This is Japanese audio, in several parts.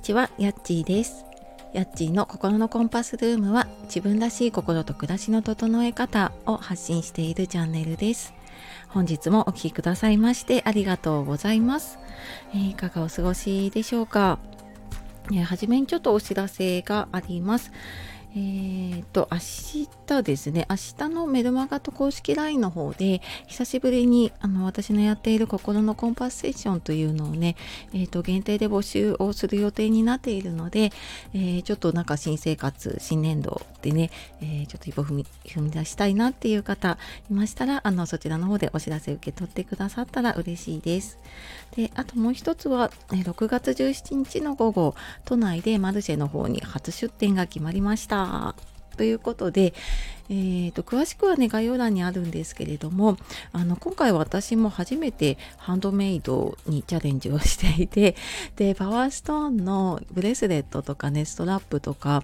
にちは、やっちーです。やっちーの心のコンパスルームは自分らしい心と暮らしの整え方を発信しているチャンネルです。本日もお聴きくださいましてありがとうございます。いかがお過ごしでしょうか、はじめにちょっとお知らせがあります。えー、と、明日ですね、明日のメルマガと公式 LINE の方で、久しぶりにあの私のやっている心のコンパスセッションというのをね、えー、と、限定で募集をする予定になっているので、えー、ちょっとなんか新生活、新年度でね、えー、ちょっと一歩踏み踏み出したいなっていう方いましたら、あの、そちらの方でお知らせ受け取ってくださったら嬉しいです。で、あともう一つは、6月17日の午後、都内でマルシェの方に初出店が決まりました。啊ということで、えーと、詳しくはね概要欄にあるんですけれどもあの今回私も初めてハンドメイドにチャレンジをしていてでパワーストーンのブレスレットとかねストラップとか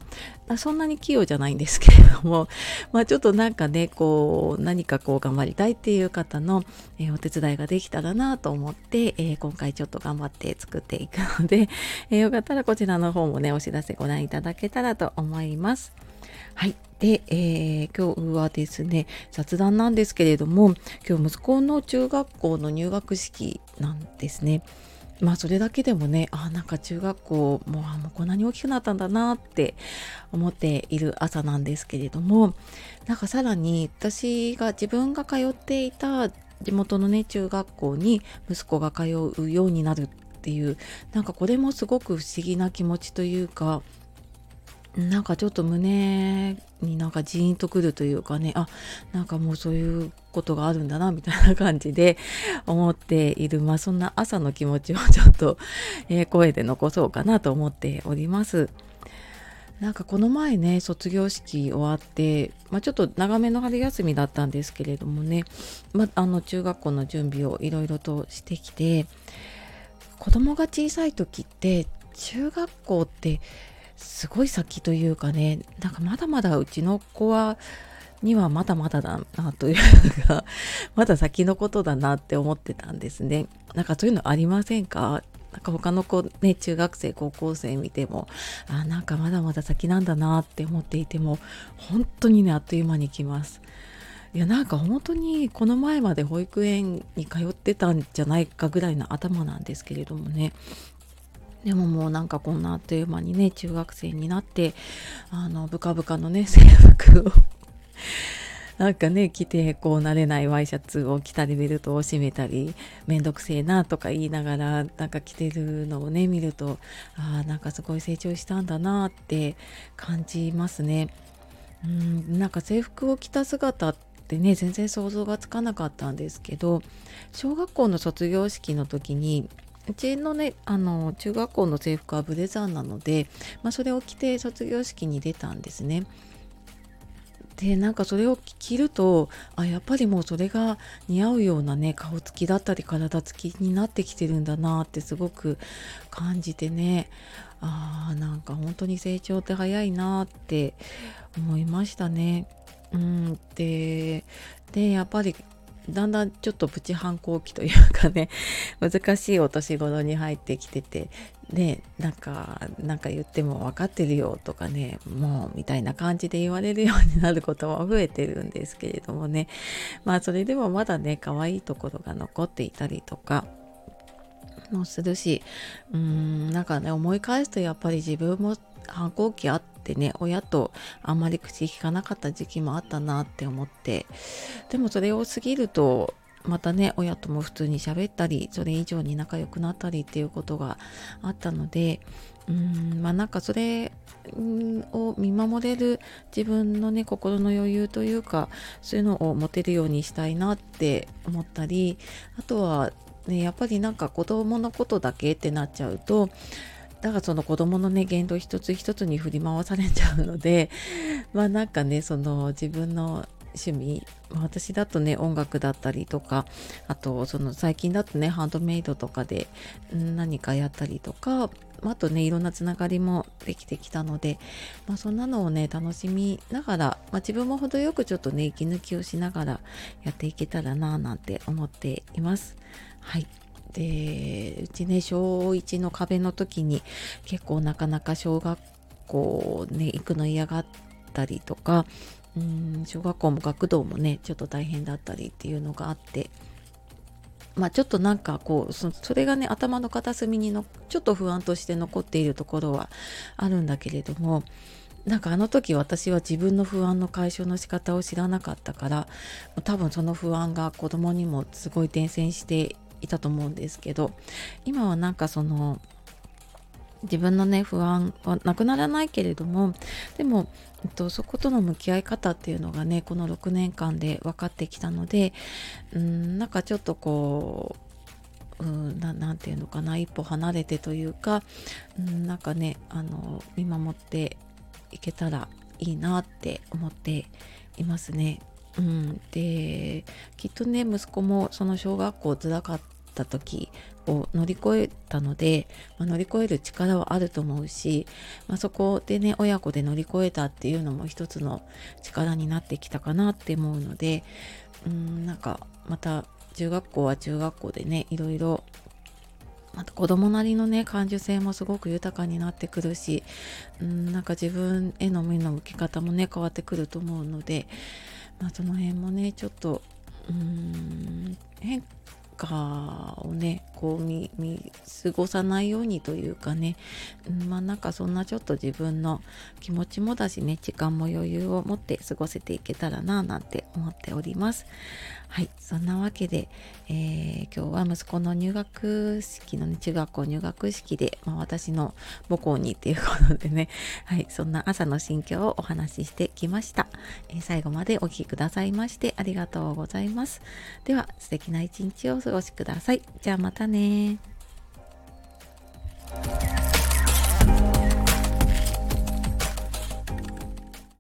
そんなに器用じゃないんですけれども、まあ、ちょっとなんかねこう何かこう頑張りたいっていう方の、えー、お手伝いができたらなと思って、えー、今回ちょっと頑張って作っていくので、えー、よかったらこちらの方もねお知らせご覧いただけたらと思います。はい。で、えー、今日はですね、雑談なんですけれども、今日息子の中学校の入学式なんですね。まあそれだけでもね、あなんか中学校もうもうこんなに大きくなったんだなって思っている朝なんですけれども、なんかさらに私が自分が通っていた地元のね中学校に息子が通うようになるっていうなんかこれもすごく不思議な気持ちというかなんかちょっと胸になんかジーンとくるというかねあなんかもうそういうことがあるんだなみたいな感じで思っているまあそんな朝の気持ちをちょっと、えー、声で残そうかなと思っております。なんかこの前ね卒業式終わって、まあ、ちょっと長めの春休みだったんですけれどもね、まあ、の中学校の準備をいろいろとしてきて子供が小さい時って中学校ってすごい先というかねなんかまだまだうちの子はにはまだまだだなというか まだ先のことだなって思ってたんですね。なんかそういうのありませんか？なんか他の子ね中学生高校生見てもあなんかまだまだ先なんだなって思っていても本当にねあっという間に来ます。いやなんか本当にこの前まで保育園に通ってたんじゃないかぐらいの頭なんですけれどもね。でももうなんかこんなあっという間にね中学生になってあのブカブカのね 制服を なんかね着てこう慣れないワイシャツを着たりベルトを締めたりめんどくせえなとか言いながらなんか着てるのをね見るとああなんかすごい成長したんだなって感じますね。うんなんか制服を着た姿ってね全然想像がつかなかったんですけど小学校の卒業式の時にうちのねあの中学校の制服はブレザーなので、まあ、それを着て卒業式に出たんですね。でなんかそれを着るとあやっぱりもうそれが似合うようなね顔つきだったり体つきになってきてるんだなってすごく感じてねあーなんか本当に成長って早いなって思いましたね。うん、ででやっぱりだんだんちょっとプチ反抗期というかね 難しいお年頃に入ってきててねなんかなんか言っても分かってるよとかねもうみたいな感じで言われるようになることも増えてるんですけれどもね。まあそれでもまだね可愛いところが残っていたりとかもするしうーんなんかね思い返すとやっぱり自分も反抗期あってね親とあんまり口聞かなかった時期もあったなって思って。でもそれを過ぎるとまたね親とも普通に喋ったりそれ以上に仲良くなったりっていうことがあったのでうんまあなんかそれを見守れる自分のね心の余裕というかそういうのを持てるようにしたいなって思ったりあとはねやっぱりなんか子供のことだけってなっちゃうとだからその子供のね言動一つ一つに振り回されちゃうので まあなんかねその自分の趣味私だとね音楽だったりとかあとその最近だとねハンドメイドとかで何かやったりとかあとねいろんなつながりもできてきたので、まあ、そんなのをね楽しみながら、まあ、自分も程よくちょっとね息抜きをしながらやっていけたらななんて思っています。はいでうちね小1の壁の時に結構なかなか小学校ね行くの嫌がったりとかうん小学校も学童もねちょっと大変だったりっていうのがあってまあ、ちょっとなんかこうそれがね頭の片隅にのちょっと不安として残っているところはあるんだけれどもなんかあの時私は自分の不安の解消の仕方を知らなかったから多分その不安が子供にもすごい伝染していたと思うんですけど今はなんかその自分のね不安はなくならないけれどもでも、えっと、そことの向き合い方っていうのがねこの6年間で分かってきたのでうんなんかちょっとこううんななていうのかな一歩離れてというかうんなんかねあの見守っていけたらいいなって思っていますね。うん、できっとね息子もその小学校つらかった時を乗り越えたので、まあ、乗り越える力はあると思うし、まあ、そこでね親子で乗り越えたっていうのも一つの力になってきたかなって思うのでうんなんかまた中学校は中学校でねいろいろまた子供なりのね感受性もすごく豊かになってくるしうんなんか自分への目の向き方もね変わってくると思うので、まあ、その辺もねちょっとうん変かをねこう見過ごさないようにというかね、うん、まあなんかそんなちょっと自分の気持ちもだしね時間も余裕を持って過ごせていけたらななんて思っております。はいそんなわけで、えー、今日は息子の入学式のね中学校入学式で、まあ、私の母校にっていうことでね。はいそんな朝の心境をお話ししてきました、えー、最後までお聴きくださいましてありがとうございます。では素敵な一日をお過ごしください。じゃあまたね。